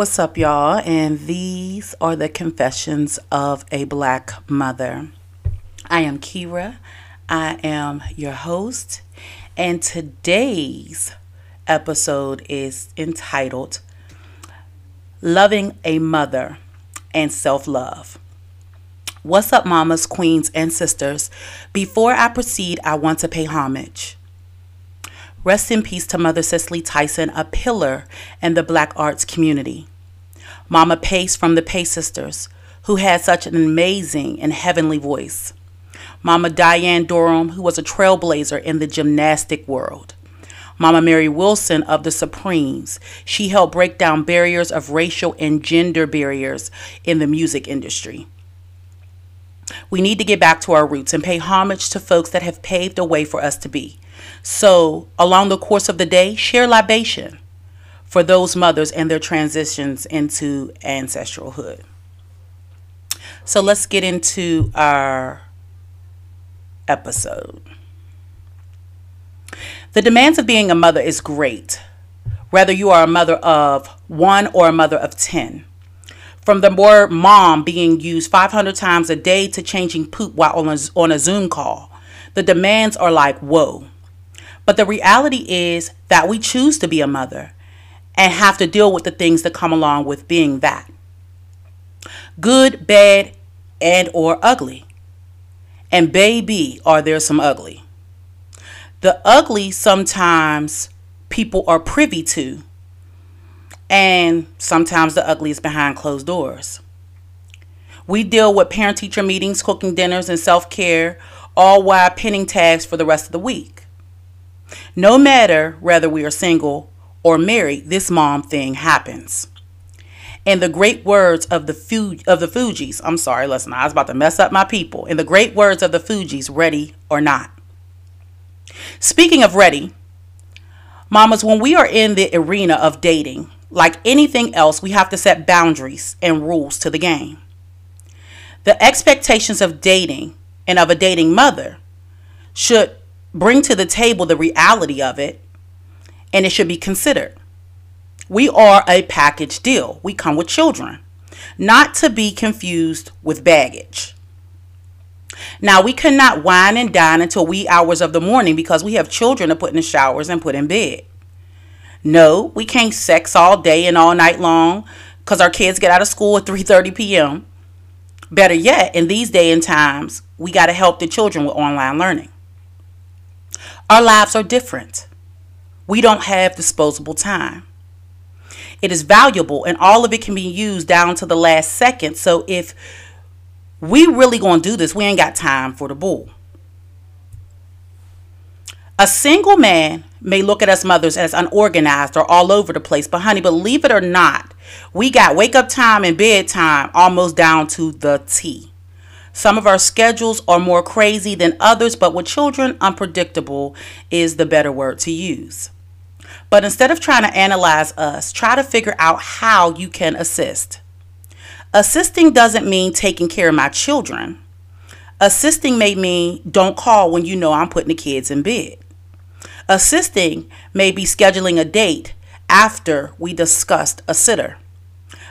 What's up, y'all? And these are the confessions of a black mother. I am Kira. I am your host. And today's episode is entitled Loving a Mother and Self Love. What's up, mamas, queens, and sisters? Before I proceed, I want to pay homage. Rest in peace to Mother Cicely Tyson, a pillar in the black arts community. Mama Pace from the Pace Sisters, who had such an amazing and heavenly voice. Mama Dianne Durham, who was a trailblazer in the gymnastic world. Mama Mary Wilson of the Supremes. She helped break down barriers of racial and gender barriers in the music industry. We need to get back to our roots and pay homage to folks that have paved a way for us to be. So, along the course of the day, share libation for those mothers and their transitions into ancestralhood. So, let's get into our episode. The demands of being a mother is great, whether you are a mother of one or a mother of 10. From the word mom being used 500 times a day to changing poop while on a, on a Zoom call, the demands are like, whoa. But the reality is that we choose to be a mother and have to deal with the things that come along with being that. Good, bad, and or ugly. And baby, are there some ugly. The ugly sometimes people are privy to. And sometimes the ugly is behind closed doors. We deal with parent teacher meetings, cooking dinners, and self care, all while pinning tags for the rest of the week. No matter whether we are single or married, this mom thing happens. In the great words of the Fu- of the Fugees, I'm sorry, listen, I was about to mess up my people. In the great words of the Fugees, ready or not. Speaking of ready, mamas, when we are in the arena of dating, like anything else, we have to set boundaries and rules to the game. The expectations of dating and of a dating mother should bring to the table the reality of it, and it should be considered. We are a package deal. We come with children, not to be confused with baggage. Now, we cannot wine and dine until wee hours of the morning because we have children to put in the showers and put in bed. No, we can't sex all day and all night long because our kids get out of school at 3:30 p.m. Better yet, in these day and times, we got to help the children with online learning. Our lives are different. We don't have disposable time. It is valuable and all of it can be used down to the last second. So if we really going to do this, we ain't got time for the bull. A single man may look at us mothers as unorganized or all over the place, but honey, believe it or not, we got wake up time and bedtime almost down to the T. Some of our schedules are more crazy than others, but with children, unpredictable is the better word to use. But instead of trying to analyze us, try to figure out how you can assist. Assisting doesn't mean taking care of my children. Assisting may mean don't call when you know I'm putting the kids in bed. Assisting may be scheduling a date after we discussed a sitter.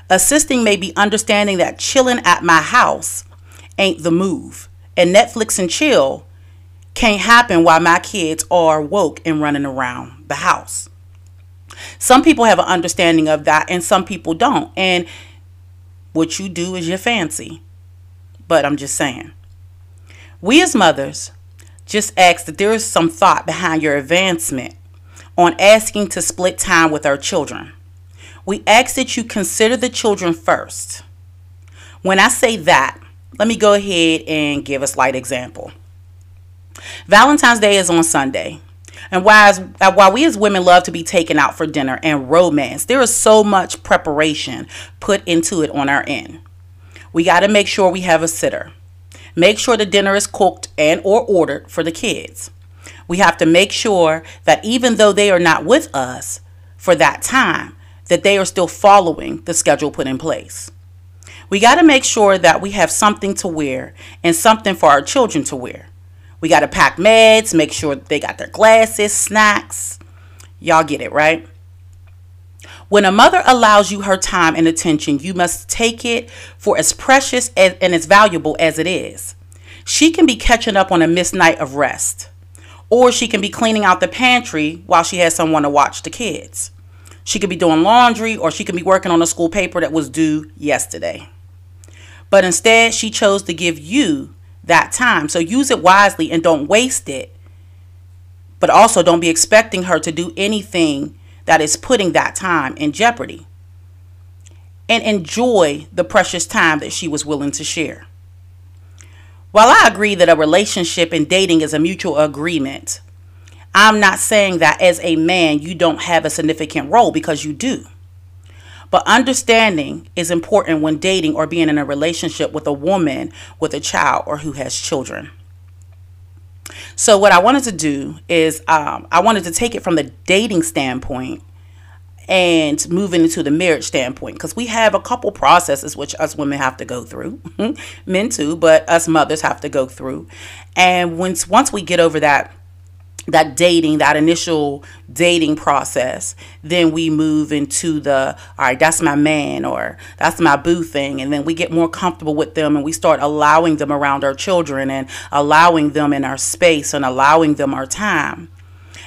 Assisting may be understanding that chilling at my house ain't the move. And Netflix and chill can't happen while my kids are woke and running around the house. Some people have an understanding of that and some people don't. And what you do is your fancy. But I'm just saying. We as mothers just ask that there is some thought behind your advancement on asking to split time with our children. We ask that you consider the children first. When I say that, let me go ahead and give a slight example. Valentine's Day is on Sunday. And while, as, uh, while we as women love to be taken out for dinner and romance, there is so much preparation put into it on our end. We got to make sure we have a sitter. Make sure the dinner is cooked and or ordered for the kids. We have to make sure that even though they are not with us for that time, that they are still following the schedule put in place. We got to make sure that we have something to wear and something for our children to wear. We got to pack meds, make sure they got their glasses, snacks. Y'all get it, right? When a mother allows you her time and attention, you must take it for as precious and as valuable as it is. She can be catching up on a missed night of rest, or she can be cleaning out the pantry while she has someone to watch the kids. She could be doing laundry, or she could be working on a school paper that was due yesterday. But instead, she chose to give you that time. So use it wisely and don't waste it. But also, don't be expecting her to do anything that is putting that time in jeopardy. And enjoy the precious time that she was willing to share. While I agree that a relationship and dating is a mutual agreement, I'm not saying that as a man you don't have a significant role because you do. But understanding is important when dating or being in a relationship with a woman with a child or who has children. So, what I wanted to do is um, I wanted to take it from the dating standpoint and moving into the marriage standpoint because we have a couple processes which us women have to go through men too but us mothers have to go through and once once we get over that that dating that initial dating process then we move into the all right that's my man or that's my boo thing and then we get more comfortable with them and we start allowing them around our children and allowing them in our space and allowing them our time.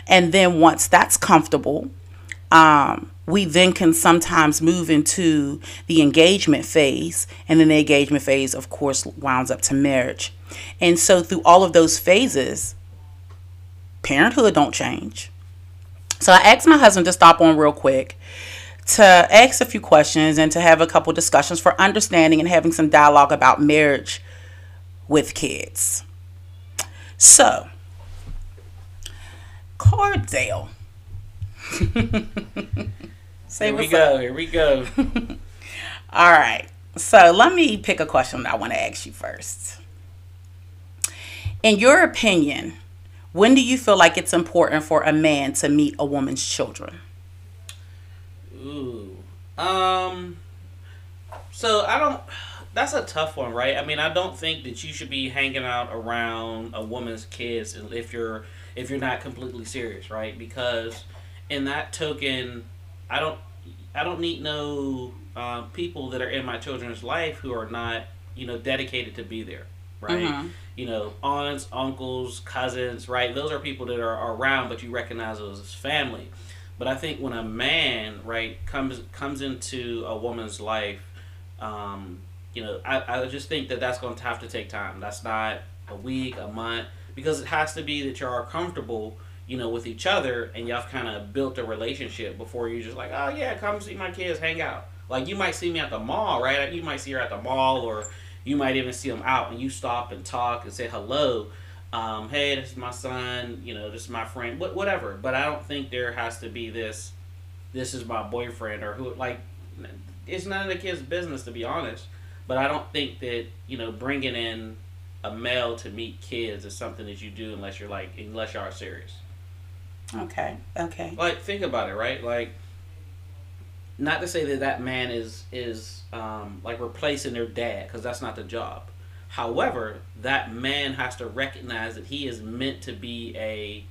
And then once that's comfortable um, we then can sometimes move into the engagement phase and then the engagement phase of course winds up to marriage. And so through all of those phases parenthood don't change. So I asked my husband to stop on real quick to ask a few questions and to have a couple discussions for understanding and having some dialogue about marriage with kids. So, Cordell. Say here we go. Up. Here we go. All right. So let me pick a question that I want to ask you first. In your opinion, when do you feel like it's important for a man to meet a woman's children? Ooh. Um so I don't that's a tough one, right? I mean, I don't think that you should be hanging out around a woman's kids if you're if you're not completely serious, right? Because in that token, I don't I don't need no uh, people that are in my children's life who are not you know dedicated to be there, right? Mm-hmm you know, aunts, uncles, cousins, right? Those are people that are around, but you recognize those as family. But I think when a man, right, comes comes into a woman's life, um, you know, I, I just think that that's going to have to take time. That's not a week, a month, because it has to be that you are comfortable, you know, with each other and y'all kind of built a relationship before you're just like, oh yeah, come see my kids, hang out. Like you might see me at the mall, right? You might see her at the mall or you might even see them out and you stop and talk and say hello. Um, hey, this is my son. You know, this is my friend. What, whatever. But I don't think there has to be this. This is my boyfriend or who. Like, it's none of the kids' business to be honest. But I don't think that you know bringing in a male to meet kids is something that you do unless you're like unless you are serious. Okay. Okay. Like think about it, right? Like, not to say that that man is is um, like replacing their dad because that's not the job. However, that man has to recognize that he is meant to be a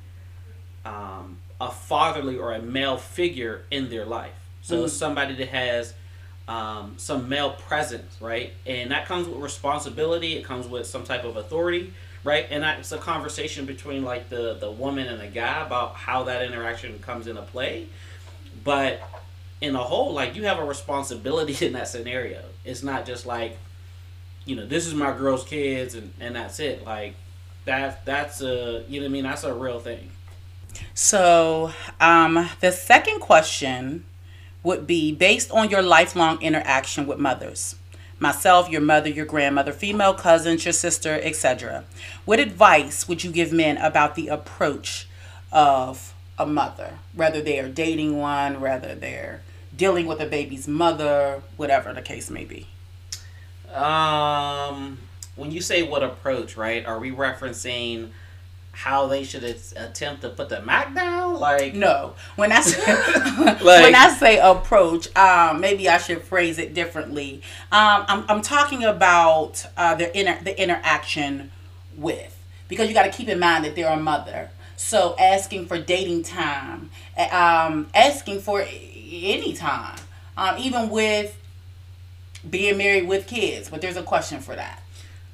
um, a fatherly or a male figure in their life. So mm somebody that has um, some male presence, right? And that comes with responsibility. It comes with some type of authority, right? And that's a conversation between like the the woman and the guy about how that interaction comes into play. But in a whole, like you have a responsibility in that scenario. It's not just like, you know, this is my girl's kids and, and that's it. Like that that's a you know what I mean, that's a real thing. So um the second question would be based on your lifelong interaction with mothers. Myself, your mother, your grandmother, female cousins, your sister, etc. What advice would you give men about the approach of a mother, whether they are dating one, whether they're dealing with a baby's mother, whatever the case may be? Um, when you say what approach, right? Are we referencing how they should attempt to put the Mac down? Like no. When I say like, when I say approach, um, maybe I should phrase it differently. Um, I'm I'm talking about uh, the inter the interaction with because you got to keep in mind that they're a mother. So asking for dating time, um, asking for anytime, um, even with being married with kids. But there's a question for that.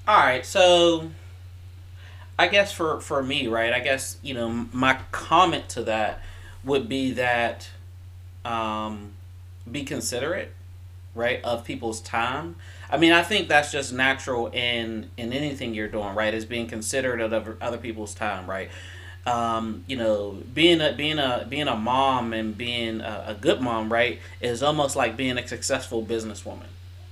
All right, so I guess for for me, right? I guess you know my comment to that would be that um, be considerate, right, of people's time. I mean, I think that's just natural in in anything you're doing, right? Is being considerate of other, other people's time, right? Um, you know, being a being a being a mom and being a, a good mom, right, is almost like being a successful businesswoman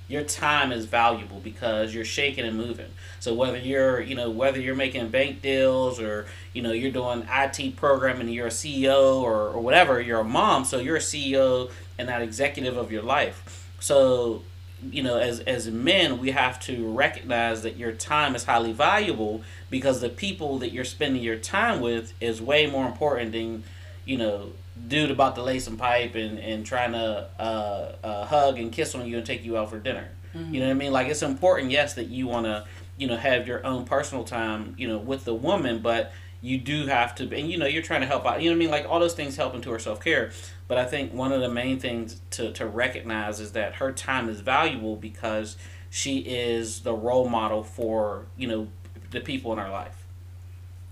your time is valuable because you're shaking and moving. So whether you're, you know, whether you're making bank deals or, you know, you're doing IT programming, you're a CEO or, or whatever, you're a mom, so you're a CEO and that executive of your life. So, you know, as as men, we have to recognize that your time is highly valuable because the people that you're spending your time with is way more important than, you know, dude about to lay some pipe and, and trying to uh, uh, hug and kiss on you and take you out for dinner. Mm-hmm. You know what I mean? Like it's important, yes, that you want to, you know, have your own personal time, you know, with the woman, but you do have to, and you know, you're trying to help out. You know what I mean? Like all those things help into her self care. But I think one of the main things to, to recognize is that her time is valuable because she is the role model for, you know, the people in her life.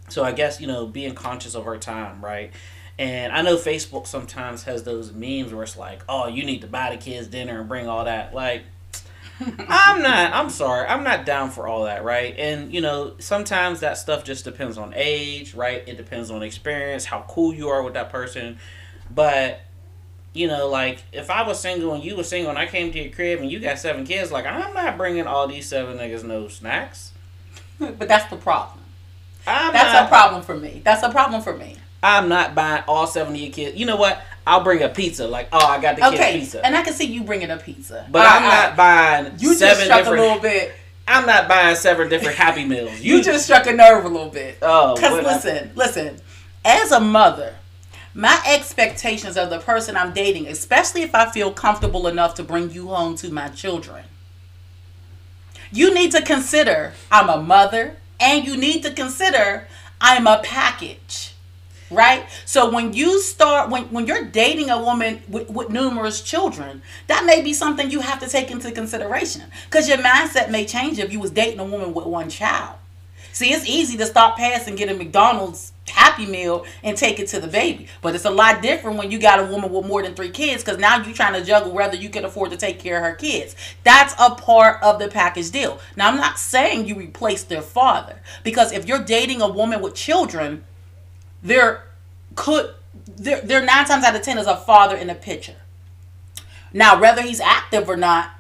So I guess, you know, being conscious of her time, right? And I know Facebook sometimes has those memes where it's like, oh, you need to buy the kids dinner and bring all that. Like, I'm not, I'm sorry, I'm not down for all that, right? And, you know, sometimes that stuff just depends on age, right? It depends on experience, how cool you are with that person. But, you know, like, if I was single and you were single and I came to your crib and you got seven kids, like, I'm not bringing all these seven niggas no snacks. But that's the problem. I'm that's not, a problem for me. That's a problem for me. I'm not buying all seven of your kids. You know what? I'll bring a pizza. Like, oh, I got the okay. kids pizza. And I can see you bringing a pizza. But I, am not buying you seven just struck different, a little bit. I'm not buying seven different Happy Meals. You, you just struck a nerve a little bit. Oh, because listen, I, listen. As a mother, my expectations of the person I'm dating, especially if I feel comfortable enough to bring you home to my children, you need to consider I'm a mother, and you need to consider I'm a package right? So when you start when, when you're dating a woman with, with numerous children that may be something you have to take into consideration because your mindset may change if you was dating a woman with one child. See it's easy to stop past and get a mcdonald's happy meal and take it to the baby but it's a lot different when you got a woman with more than three kids because now you're trying to juggle whether you can afford to take care of her kids that's a part of the package deal now i'm not saying you replace their father because if you're dating a woman with children there could there there nine times out of ten is a father in the picture. Now, whether he's active or not,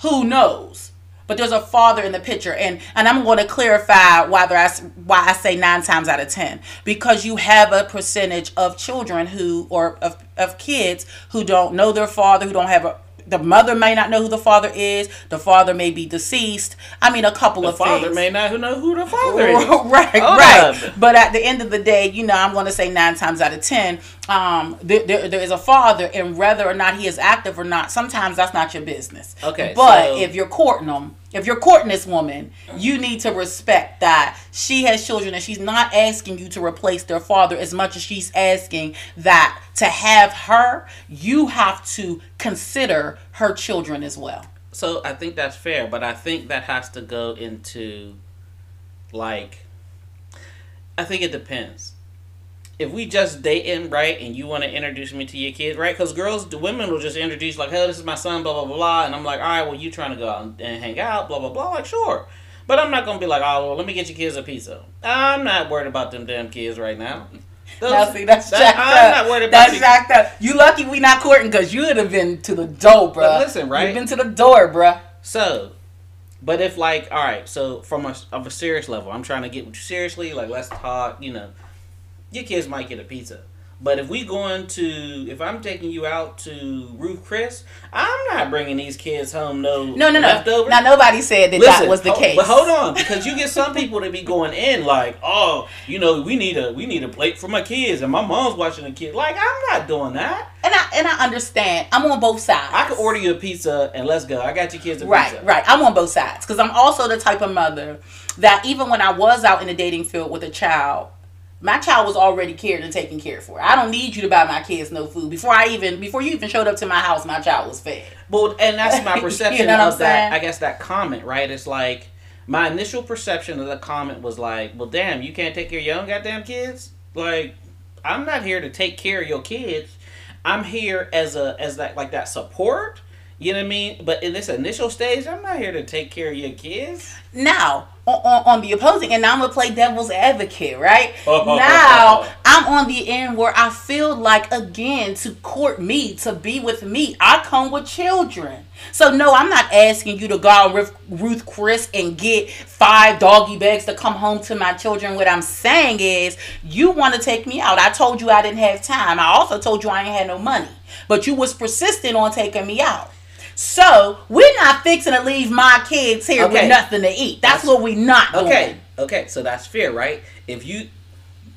who knows? But there's a father in the picture, and and I'm going to clarify why I why I say nine times out of ten. Because you have a percentage of children who or of of kids who don't know their father, who don't have a the mother may not know who the father is. The father may be deceased. I mean, a couple the of father things. may not know who the father is. right, Hold right. But at the end of the day, you know, I'm going to say nine times out of ten, um, there, there, there is a father, and whether or not he is active or not, sometimes that's not your business. Okay. But so, if you're courting them, if you're courting this woman, you need to respect that she has children and she's not asking you to replace their father as much as she's asking that to have her, you have to consider her children as well. So I think that's fair, but I think that has to go into like I think it depends if we just dating right and you want to introduce me to your kids right because girls the women will just introduce like hey this is my son blah blah blah, blah. and i'm like all right well you trying to go out and, and hang out blah blah blah like sure but i'm not gonna be like oh well, let me get your kids a pizza i'm not worried about them damn kids right now Those, now, see, that's that, I'm up. not worried about That's jacked up. You lucky we not courting because you would have been to the door, bro. listen, right? You've been to the door, bro. So, but if like, all right, so from a of a serious level, I'm trying to get with you seriously. Like, let's talk. You know, your kids might get a pizza. But if we going to, if I'm taking you out to Ruth Chris, I'm not bringing these kids home no no no leftovers. no. Now nobody said that Listen, that was the case. But hold on, because you get some people to be going in like, oh, you know, we need a we need a plate for my kids, and my mom's watching the kid. Like I'm not doing that. And I and I understand. I'm on both sides. I could order you a pizza and let's go. I got your kids a right, pizza. Right, right. I'm on both sides because I'm also the type of mother that even when I was out in the dating field with a child My child was already cared and taken care for. I don't need you to buy my kids no food. Before I even before you even showed up to my house, my child was fed. Well, and that's my perception You know of that. I guess that comment, right? It's like my initial perception of the comment was like, "Well, damn, you can't take care of your own goddamn kids." Like, I'm not here to take care of your kids. I'm here as a as that like that support. You know what I mean? But in this initial stage, I'm not here to take care of your kids. Now, on, on, on the opposing, and now I'm gonna play devil's advocate, right? Oh, oh, oh, now I'm on the end where I feel like again to court me, to be with me, I come with children. So no, I'm not asking you to go out with Ruth Chris and get five doggy bags to come home to my children. What I'm saying is you want to take me out. I told you I didn't have time. I also told you I ain't had no money. But you was persistent on taking me out. So we're not fixing to leave my kids here Okay. with nothing to eat. That's, That's- what we not doing. Okay, okay, so that's fair, right? If you,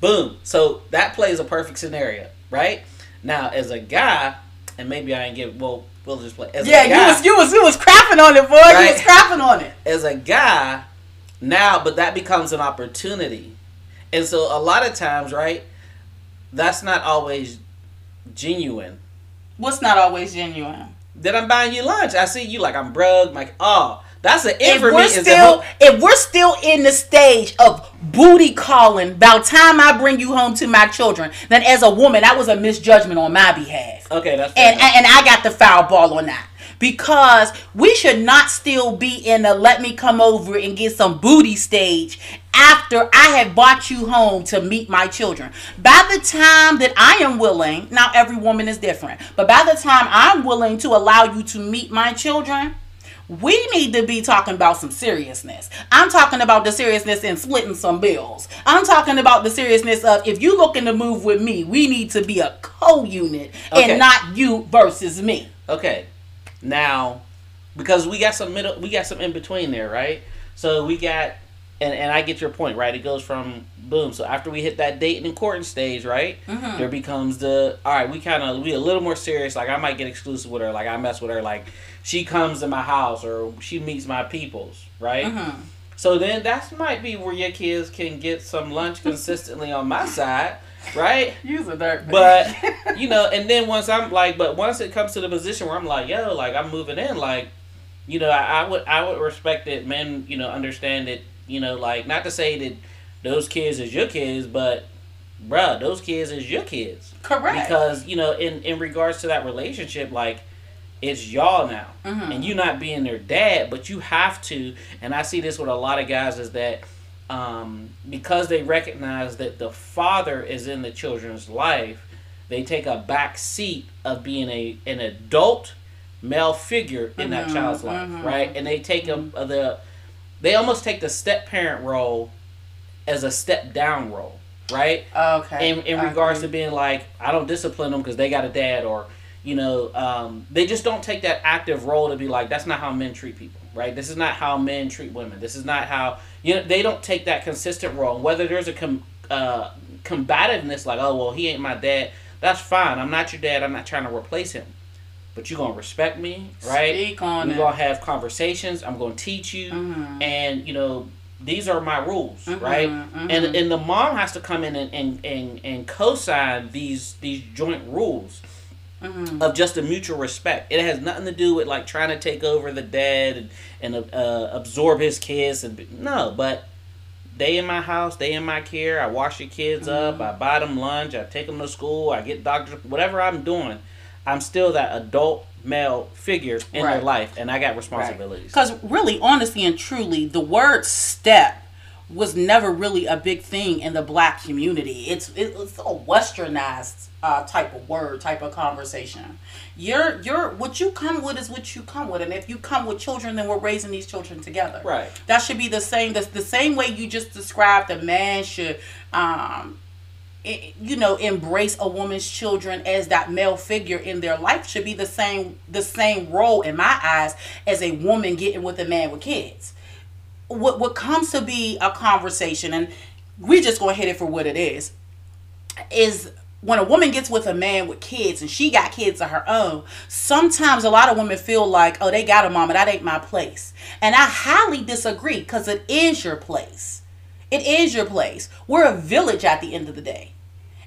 boom, so that plays a perfect scenario, right? Now, as a guy, and maybe I ain't give, well, we'll just play. As Yeah, a you guy, was you was you was crapping on it, boy. You was crapping on it. as a guy, now, but that becomes an opportunity, and so a lot of times, right? That's not always genuine. What's not always genuine? Then I'm buying you lunch. I see you like I'm broke. Like, oh, that's an If in for me. we're still if we're still in the stage of booty calling, about time I bring you home to my children, then as a woman, that was a misjudgment on my behalf. okay, that's and enough. and I got the foul ball on that because we should not still be in the let me come over and get some booty stage after I have brought you home to meet my children. By the time that I am willing, now every woman is different, but by the time I'm willing to allow you to meet my children. We need to be talking about some seriousness. I'm talking about the seriousness in splitting some bills. I'm talking about the seriousness of if you looking to move with me, we need to be a co-unit Okay. and not you versus me. Okay, now because we got some middle, we got some in between there, right? So we got, and and I get your point, right? It goes from boom. So after we hit that dating and courting stage, right? Mm-hmm. There becomes the all right. We kind of we a little more serious. Like I might get exclusive with her. Like I mess with her. Like she comes to my house or she meets my peoples, right? Mm-hmm. So then that might be where your kids can get some lunch consistently on my side, right? Use a dirt But you know, and then once I'm like, but once it comes to the position where I'm like, yo, like I'm moving in, like, you know, I, I would I would respect that men, you know, understand it. you know, like not to say that those kids is your kids, but bruh, those kids is your kids. correct. Because, you know, in in regards to that relationship, like it's y'all now. Mhm. And you not being their dad, but you have to and I see this with a lot of guys is that um, because they recognize that the father is in the children's life, they take a back seat of being a an adult male figure in that Mhm, child's life, mhm. right? And they take a, the they almost take the step parent role as a step down role, right? okay. in, in regards to being like I don't discipline them because they got a dad or you know um, they just don't take that active role to be like that's not how men treat people right? This is not how men treat women. This is not how you know they don't take that consistent role. Whether there's a com- uh, combativeness like oh well he ain't my dad that's fine. I'm not your dad. I'm not trying to replace him. But you're gonna respect me right? Speak on we're it. gonna have conversations. I'm gonna teach you. Mhm. and you know these are my rules Mhm, right? mhm. and and the mom has to come in and and, and, and co-sign these these joint rules Mhm. of just a mutual respect. It has nothing to do with like trying to take over the dad and, and uh, absorb his kids and no but they in my house they in my care. I wash your kids up. I buy them lunch. I take them to school. I get doctors whatever i'm doing i'm still that adult male figure in their life and i got responsibilities. Because really, honestly and truly, the word step was never really a big thing in the black community. It's it's a westernized uh, type of word, type of conversation. You're you're what you come with is what you come with, and if you come with children, then we're raising these children together. Right. That should be the same. That's the same way you just described. A man should. Um, i- you know embrace a woman's children as that male figure in their life should be the same the same role in my eyes as a woman getting with a man with kids what what comes to be a conversation and we just gonna hit it for what it is is when a woman gets with a man with kids and she got kids of her own, sometimes a lot of women feel like, oh, they got a mama, that ain't my place. And I highly disagree because it is your place. It is your place. We're a village at the end of the day.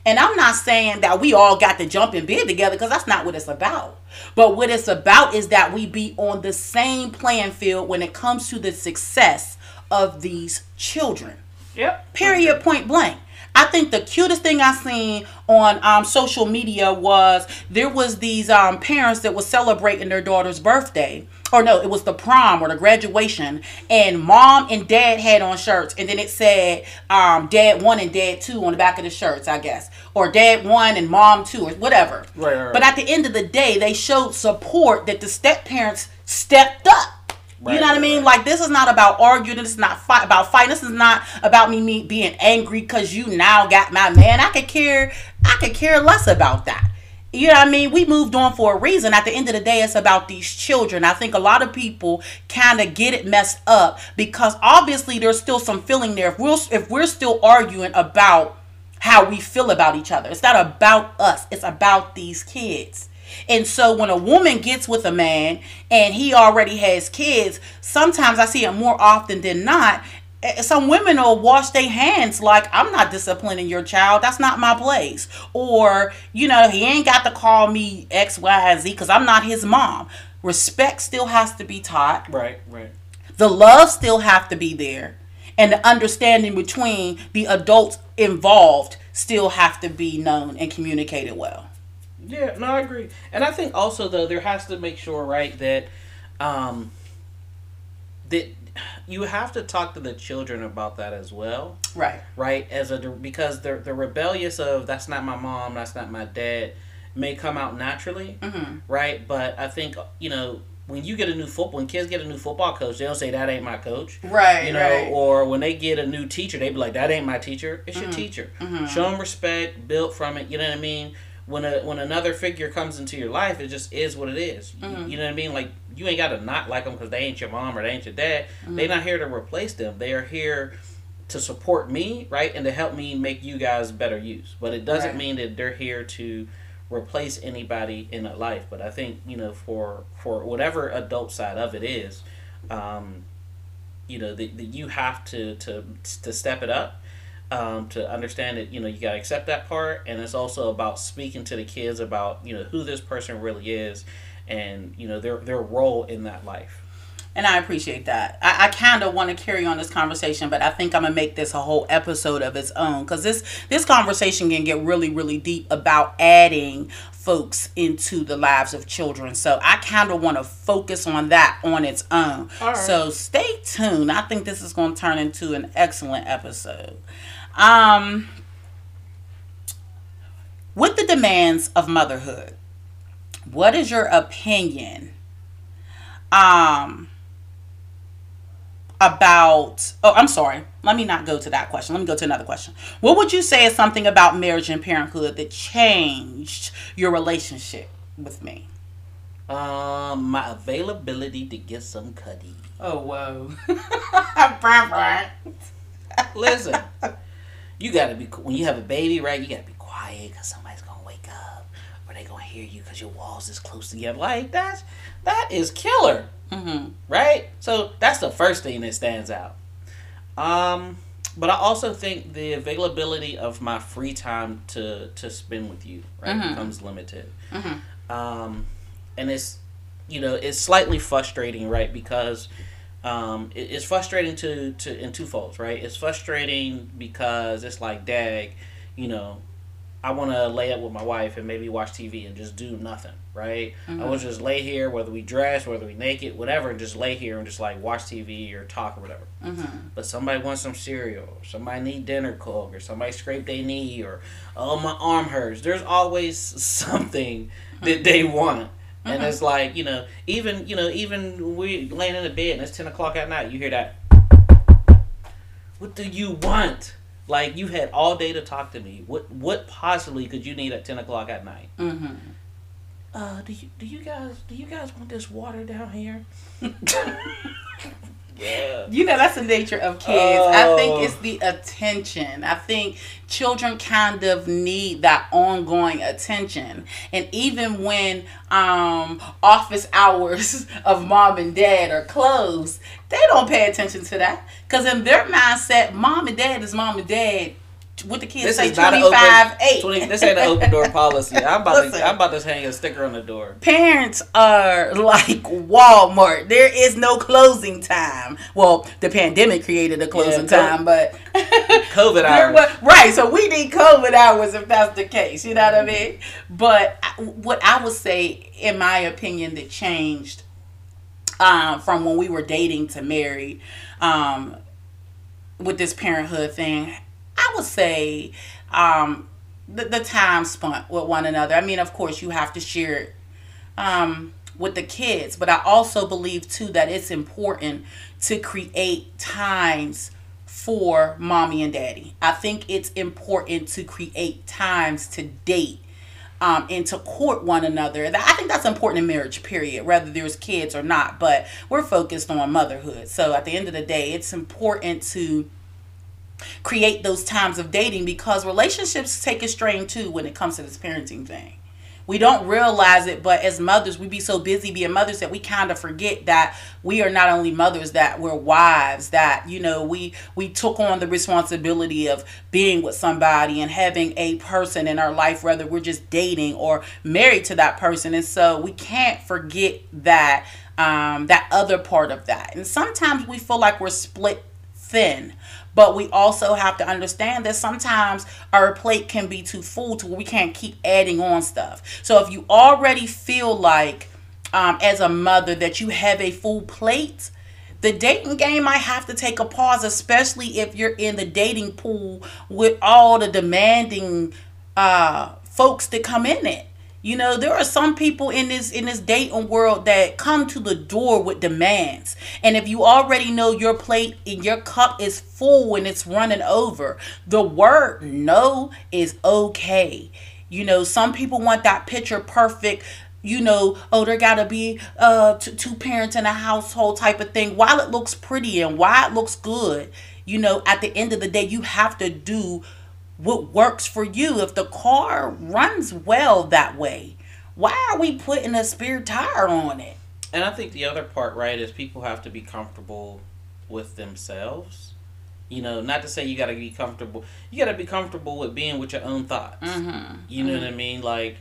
And I'm not saying that we all got to jump in bed together because that's not what it's about. But what it's about is that we be on the same playing field when it comes to the success of these children. Yep. Period. Point blank. I think the cutest thing I seen on um, social media was there was these um, parents that was celebrating their daughter's birthday, or no, it was the prom or the graduation, and mom and dad had on shirts, and then it said um, dad one and dad two on the back of the shirts, I guess, or dad one and mom two, or whatever. Right, right, right. But at the end of the day, they showed support that the step parents stepped up. Right, you know what I mean? right. Like this is not about arguing. This is not fight about fighting. This is not about me, me being angry because you now got my man. I could care. I could care less about that. You know what I mean? We moved on for a reason. At the end of the day, it's about these children. I think a lot of people kind of get it messed up because obviously there's still some feeling there. If we're if we're still arguing about how we feel about each other, it's not about us. It's about these kids. And so when a woman gets with a man and he already has kids, sometimes I see it more often than not. eh, Some women will wash their hands like, I'm not disciplining your child. That's not my place. Or, you know, he ain't got to call me X, Y, and Z because I'm not his mom. Respect still has to be taught Right, right. the love still have to be there and the understanding between the adults involved still have to be known and communicated well Yeah, no, I agree. And I think also though there has to make sure, right, that um that you have to talk to the children about that as well, right right? As a because the the rebellious of that's not my mom, that's not my dad may come out naturally, mm-hmm. right? But I think you know when you get a new football, when kids get a new football coach, they'll say that ain't my coach, right you know, or when they get a new teacher, they be like, "That ain't my teacher. It's your teacher." Mhm. Show them respect, build from it. You know what I mean? When a when another figure comes into your life, it just is what it is. You- Mhm. You, know what I mean? Like you ain't got to not like them because they ain't your mom or they ain't your dad. They're not here to replace them. They are here to support me, right, and to help me make you guys better use. But it doesn't Right. mean that they're here to replace anybody in a life. But I think you know for for whatever adult side of it is, um, you know that you have to to to step it up. Um, to understand that you know you got to accept that part. And it's also about speaking to the kids about you know who this person really is and you know their their role in that life. And i appreciate that. I, I kind of want to carry on this conversation but i think i'm gonna make this a whole episode of its own. Because this this conversation can get really really deep about adding folks into the lives of children. So i kind of want to focus on that on its own. All right. so stay tuned. I think this is going to turn into an excellent episode um with the demands of motherhood what is your opinion um about oh i'm sorry. Let me not go to that question. Let me go to another question. What would you say is something about marriage and parenthood that changed your relationship with me? Um, my availability to get some cuddy. oh whoa. Listen, you gotta be when you have a baby, right? You gotta be quiet because somebody's gonna wake up, or they gonna hear you because your walls is close together. Like that's that is killer, mm-hmm. right? So that's the first thing that stands out. Um, but I also think the availability of my free time to to spend with you, right, Mhm. becomes limited. Mhm. Um, and it's you know it's slightly frustrating, right? Because um, it, it's frustrating to to in two folds, right? It's frustrating because it's like, dag, you know, I want to lay up with my wife and maybe watch TV and just do nothing, right? I Mhm. want to just lay here, whether we dress, whether we naked, whatever, and just lay here and just like watch TV or talk or whatever. Mm-hmm. But somebody wants some cereal, or somebody need dinner cooked, or somebody scrape their knee, or oh my arm hurts. There's always something that they want. And Mhm. it's like, you know, even you know, even we laying in the bed and it's ten o'clock at night, you hear that What do you want? Like you had all day to talk to me. What what possibly could you need at ten o'clock at night? Mm-hmm. Uh, do you do you guys do you guys want this water down here? Yeah. You know, that's the nature of kids. I think Oh. it's the attention. I think children kind of need that ongoing attention. And even when um, office hours of mom and dad are closed, they don't pay attention to that. Because in their mindset, mom and dad is mom and dad. What the kids This say, is not an 25, open, 8. 20, This ain't an open door policy. I'm about Listen. to. I'm about to hang a sticker on the door. parents are like Walmart. There is no closing time. Well, the pandemic created a closing Yeah, time, but COVID hours. right. So we need COVID hours if that's the case. You know what I mean? But what I would say, in my opinion, that changed um, from when we were dating to married um, with this parenthood thing, I would say um, the, the time spent with one another. I mean, of course, you have to share it um, with the kids, but I also believe too that it's important to create times for mommy and daddy. I think it's important to create times to date um, and to court one another. I think that's important in marriage, period, whether there's kids or not. But we're focused on motherhood. So at the end of the day, it's important to create those times of dating because relationships take a strain too when it comes to this parenting thing. We don't realize it, but as mothers, we be so busy being mothers that we kind of forget that we are not only mothers, that we're wives, that, you know, we we took on the responsibility of being with somebody and having a person in our life, whether we're just dating or married to that person. And so we can't forget that um, that other part of that. And sometimes we feel like we're split thin. But we also have to understand that sometimes our plate can be too full to where we can't keep adding on stuff. So if you already feel like, um, as a mother, that you have a full plate, the dating game might have to take a pause, especially if you're in the dating pool with all the demanding uh, folks that come in it. You know, there are some people in this in this dating world that come to the door with demands. And if you already know your plate and your cup is full and it's running over, the word no is okay. You know, some people want that picture perfect you know, oh, there gotta be uh t- two parents in a household type of thing. While it looks pretty and while it looks good, you know, at the end of the day, you have to do what works for you. If the car runs well that way, why are we putting a spare tire on it? And I think the other part, right, is people have to be comfortable with themselves. You know, not to say you got to be comfortable. You got to be comfortable with being with your own thoughts. Mm-hmm. You know what I mean? Like,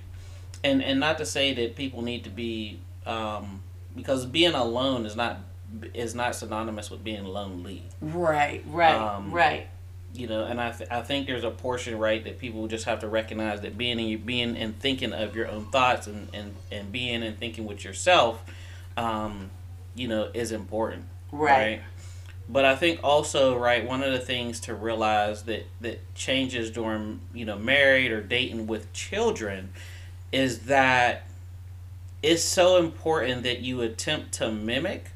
and and not to say that people need to be, um, because being alone is not is not synonymous with being lonely. Right, right, Um, right. You know, and I th- I think there's a portion right that people just have to recognize that being in being and thinking of your own thoughts and and and being and thinking with yourself, um, you know, is important. Right. But I think also, right, one of the things to realize that that changes during, you know, married or dating with children is that it's so important that you attempt to mimic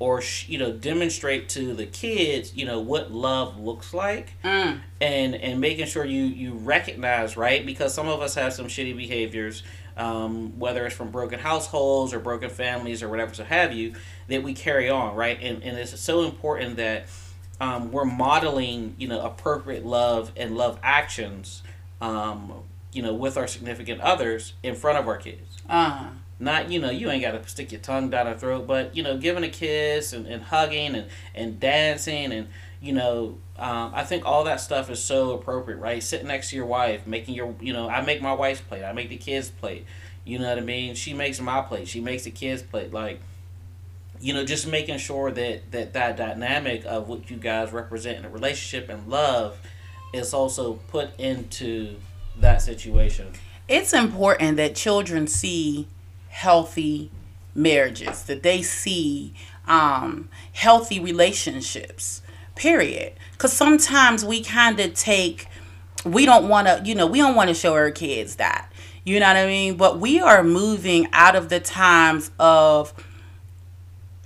or you know demonstrate to the kids, you know, what love looks like Mm. and and making sure you you recognize right because some of us have some shitty behaviors um, whether it's from broken households or broken families or whatever so have you that we carry on right and, and it's so important that um, we're modeling you know appropriate love and love actions um, you know with our significant others in front of our kids. Uh-huh. not you know you ain't got to stick your tongue down their throat but you know giving a kiss and, and hugging and, and dancing and you know um, i think all that stuff is so appropriate right? Sitting next to your wife making your you know i make my wife's plate i make the kids plate. You know what i mean? She makes my plate she makes the kids plate. Like you know just making sure that that that dynamic of what you guys represent in a relationship and love is also put into that situation it's important that children see healthy marriages, that they see um, healthy relationships, period. Because sometimes we kind of take, we don't want to, you know, we don't want to show our kids that. You know what I mean? But we are moving out of the times of,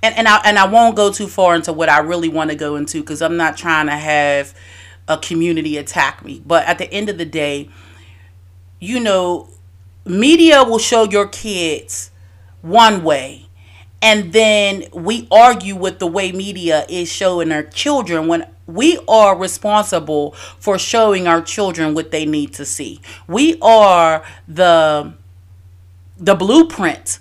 and, and I and I won't go too far into what I really want to go into because I'm not trying to have a community attack me. But at the end of the day, you know, media will show your kids one way and then we argue with the way media is showing our children when we are responsible for showing our children what they need to see. We are the the blueprint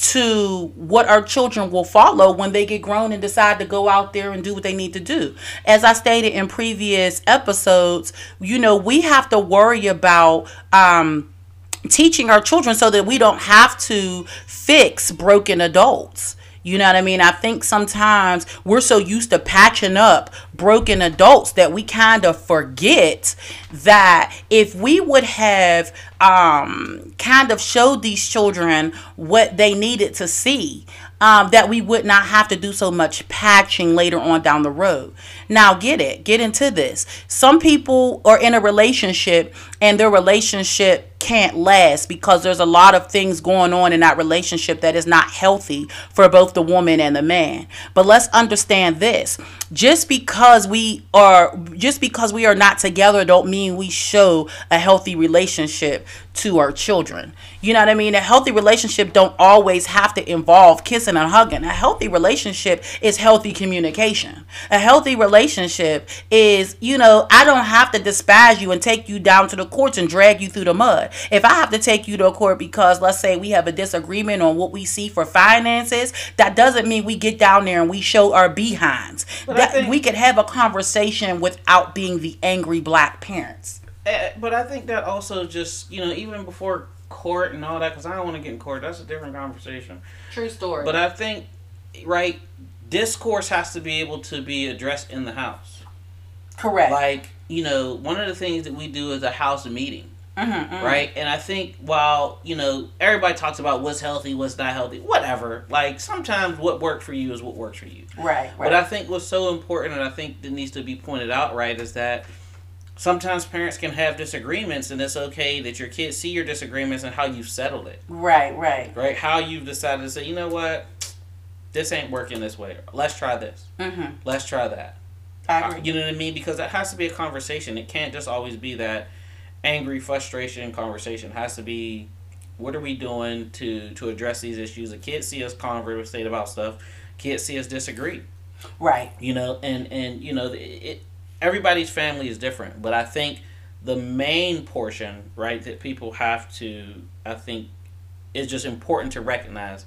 to what our children will follow when they get grown and decide to go out there and do what they need to do. As I stated in previous episodes, you know, we have to worry about um, teaching our children so that we don't have to fix broken adults. You know what I mean? I think sometimes we're so used to patching up broken adults that we kind of forget that if we would have um, kind of showed these children what they needed to see, um, that we would not have to do so much patching later on down the road. Now, get it, get into this. Some people are in a relationship and their relationship can't last because there's a lot of things going on in that relationship that is not healthy for both the woman and the man. But let's understand this. Just because we are just because we are not together don't mean we show a healthy relationship to our children. You know what I mean? A healthy relationship don't always have to involve kissing and hugging. A healthy relationship is healthy communication. A healthy relationship is, you know, I don't have to despise you and take you down to the courts and drag you through the mud. If I have to take you to a court because let's say we have a disagreement on what we see for finances, that doesn't mean we get down there and we show our behinds. But that think- we could have a conversation without being the angry black parents. Eh, But I think that also just you know even before court and all that because I don't want to get in court. That's a different conversation. True story. But I think right discourse has to be able to be addressed in the house. Correct. Like you know one of the things that we do is a house meeting. Mhm, right? And I think while you know everybody talks about what's healthy, what's not healthy, whatever. Like sometimes what worked for you is what works for you. Right. Right. But I think what's so important, and I think that needs to be pointed out, right, is that sometimes parents can have disagreements, and it's okay that your kids see your disagreements and how you've settled it, right. Right. right? How you've decided to say, you know what, this ain't working this way. Let's try this. Mm-hmm. Let's try that. I agree. You know what I mean? Because that has to be a conversation. It can't just always be that angry frustration conversation. It has to be what are we doing to to address these issues? The kids see us conversate about stuff. Kids see us disagree. Right. You know, and and you know, it, it everybody's family is different, but I think the main portion, right, that people have to, I think, is just important to recognize,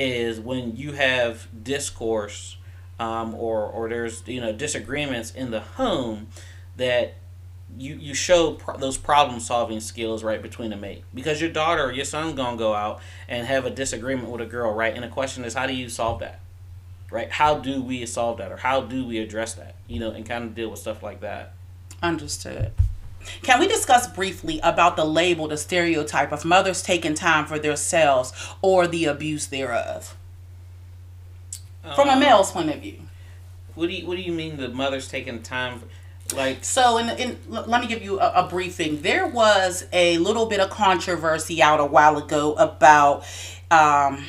is when you have discourse, um, or or there's you know disagreements in the home, that you you show pro- those problem solving skills right between the mate. Because your daughter or your son's gonna go out and have a disagreement with a girl right? And the question is how do you solve that? Right? How do we solve that? Or how do we address that? You know and kind of deal with stuff like that. Understood. Can we discuss briefly about the label, the stereotype of mothers taking time for themselves or the abuse thereof? From a Um, male's point of view. what do you what do you mean the mother's taking time For, like So, in, in, let me give you a, a briefing. There was a little bit of controversy out a while ago about um,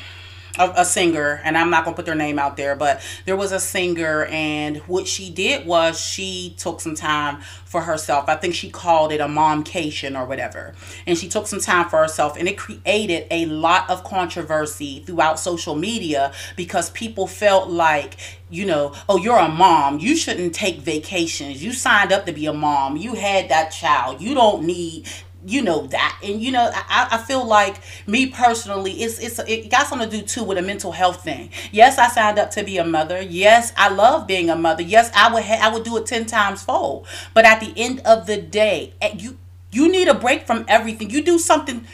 a, a singer, and I'm not gonna put their name out there, but there was a singer, and what she did was she took some time for herself. I think she called it a momcation or whatever, and she took some time for herself, and it created a lot of controversy throughout social media because people felt like you know, oh, you're a mom. You shouldn't take vacations. You signed up to be a mom. You had that child. You don't need, you know, that. And you know, I, I feel like me personally, it's it's it got something to do too with a mental health thing. Yes, I signed up to be a mother. Yes, I love being a mother. Yes, I would ha- I would do it ten times fold. But at the end of the day, eh, you you need a break from everything. You do something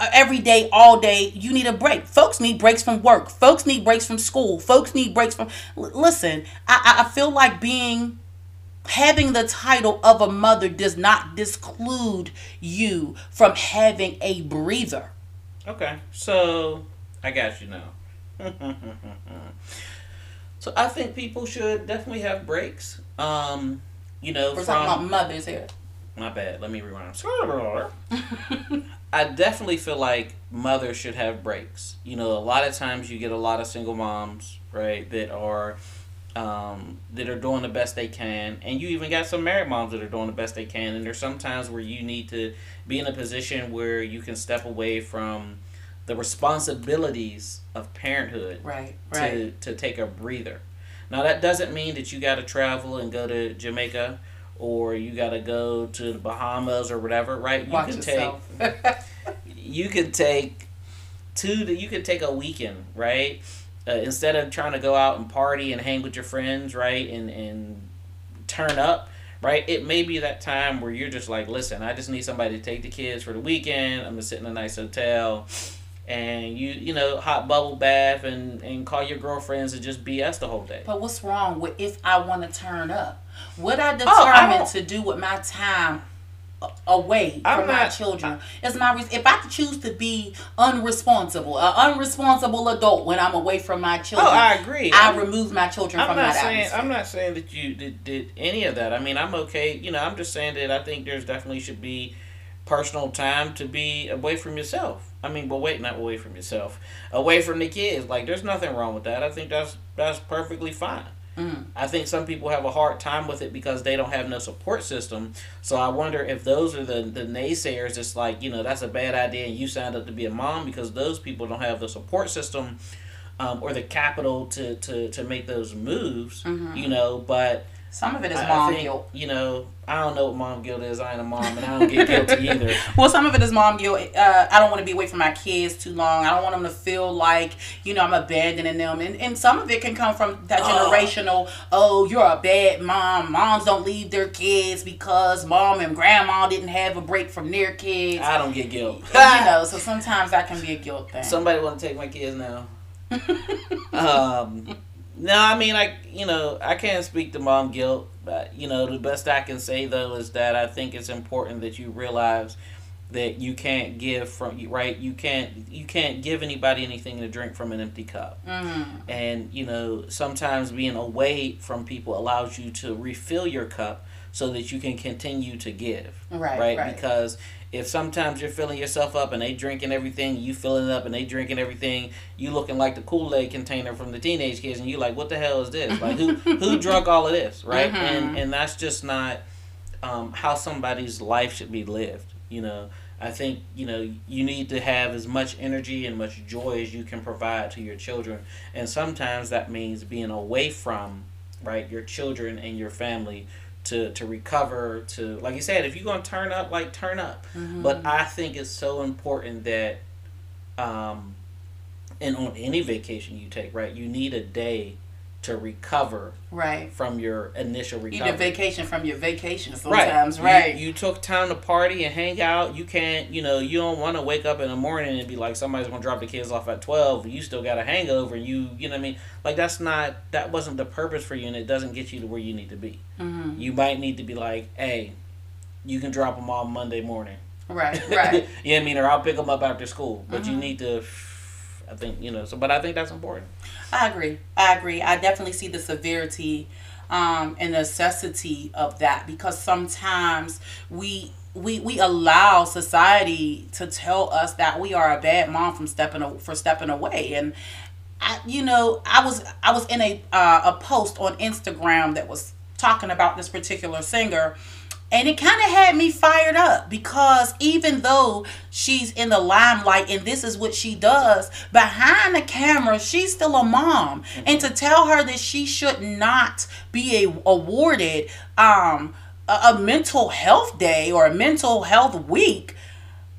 uh, every day, all day, you need a break. Folks need breaks from work. Folks need breaks from school. Folks need breaks from. Listen, I I feel like being having the title of a mother does not disclude you from having a breather. okay so i got you now so i think people should definitely have breaks um you know We're talking from about mothers here. my bad let me rewind I definitely feel like mothers should have breaks. You know, a lot of times you get a lot of single moms, right, that are um, that are doing the best they can, and you even got some married moms that are doing the best they can. And there's some times where you need to be in a position where you can step away from the responsibilities of parenthood Right. to Right. to take a breather. Now that doesn't mean that you got to travel and go to Jamaica or you got to go to the Bahamas or whatever, right? You Watch can yourself. take you could take two you could take a weekend, right? Uh, instead of trying to go out and party and hang with your friends, right? And and turn up, right? It may be that time where you're just like, listen, I just need somebody to take the kids for the weekend. I'm gonna sit in a nice hotel, and you you know hot bubble bath and and call your girlfriends and just BS the whole day. But what's wrong with if I want to turn up? What I I determined don't- to do with my time away I'm from my children is my if I choose to be unresponsible, an unresponsible adult when I'm away from my children. Oh, children. I agree. I I'm- remove my children I'm from not that saying atmosphere. I'm not saying that you did, did any of that. I mean, I'm okay. You know, I'm just saying that I think there's definitely should be personal time to be away from yourself. I mean, but wait, not away from yourself, away from the kids. Like, there's nothing wrong with that. I think that's that's perfectly fine. Mm. I think some people have a hard time with it because they don't have no support system. So I wonder if those are the, the naysayers. It's like, you know, that's a bad idea and you signed up to be a mom because those people don't have the support system um, or the capital to, to, to make those moves, Mhm. you know. But Some of it is I, I mom think, guilt. you know, I don't know what mom guilt is. I ain't a mom and I don't get guilty either. Well, some of it is mom guilt. Uh, I don't want to be away from my kids too long. I don't want them to feel like, you know, I'm abandoning them. And, and some of it can come from that generational, oh, you're a bad mom. Moms don't leave their kids because mom and grandma didn't have a break from their kids. I don't get guilt. You know, so sometimes that can be a guilt thing. Somebody want to take my kids now. um, no, I mean, I you know I can't speak to mom guilt, but you know the best I can say though is that I think it's important that you realize that you can't give from right. You can't you can't give anybody anything to drink from an empty cup, Mhm. and you know sometimes being away from people allows you to refill your cup so that you can continue to give Right, right? right. Because if sometimes you're filling yourself up and they drinking everything, you filling it up and they drinking everything, you looking like the Kool Aid container from the teenage kids, and you like, what the hell is this? Like who who drunk all of this, right? Mhm. And and that's just not um, how somebody's life should be lived. You know, I think you know you need to have as much energy and much joy as you can provide to your children, and sometimes that means being away from right your children and your family to to recover to like you said if you're gonna turn up like turn up Mhm. but i think it's so important that um and on any vacation you take right you need a day to recover right. from your initial You recovery need a vacation from your vacation Right. sometimes, You- right? You, took time to party and hang out. You can't, you know, you don't want to wake up in the morning and be like, somebody's going to drop the kids off at 12. You still got a hangover. You, you know what I mean? Like, that's not, that wasn't the purpose for you and it doesn't get you to where you need to be. Mhm. You might need to be like, hey, you can drop them off Monday morning. Right, right. you know what I mean? Or I'll pick them up after school. But you Mhm. need to, I think, you know, so, but I think that's important. I agree. I agree. I definitely see the severity um, and necessity of that because sometimes we we we allow society to tell us that we are a bad mom from stepping for stepping away and I, you know I was I was in a uh, a post on Instagram that was talking about this particular singer and it kind of had me fired up because even though she's in the limelight and this is what she does, behind the camera, she's still a mom. And to tell her that she should not be a, awarded um, a, a mental health day or a mental health week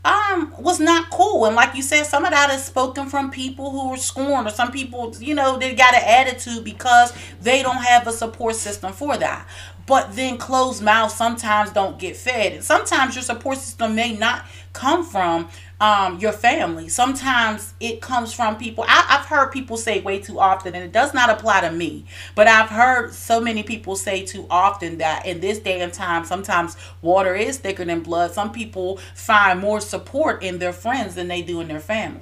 um was not cool. And like you said some of that is spoken from people who are scorned or some people you know they got an attitude because they don't have a support system for that but then closed mouths sometimes don't get fed. And sometimes your support system may not come from um, your family. Sometimes it comes from people. I, i've heard people say way too often and it does not apply to me but i've heard so many people say too often that in this day and time sometimes water is thicker than blood. Some people find more support in their friends than they do in their family.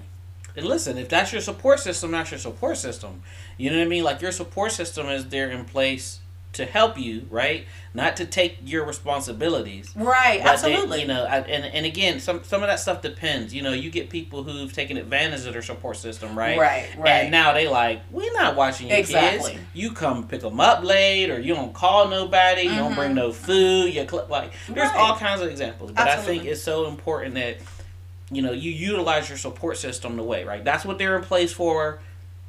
And listen, if that's your support system, that's your support system. You know what I mean? Like your support system is there in place to help you, right? Not to take your responsibilities. right But they- absolutely you know, I, and and again, some some of that stuff depends. You know, you get people who've taken advantage of their support system, right? Right, right. And now they like, we're not watching your Exactly. kids. You come pick them up late, or you don't call nobody. You don't bring mm-hmm. no food. You cl- like, there's Right. all kinds of examples. But I think it's so important that you know, you utilize your support system the way, right? That's what they're in place for.